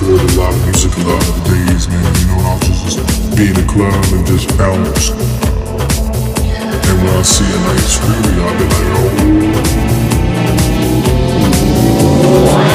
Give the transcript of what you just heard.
gravitate toward a lot of music a lot of days, man. You know, I'll just be in a club and just bounce. And when I see a nice groovy, I'll be like, oh.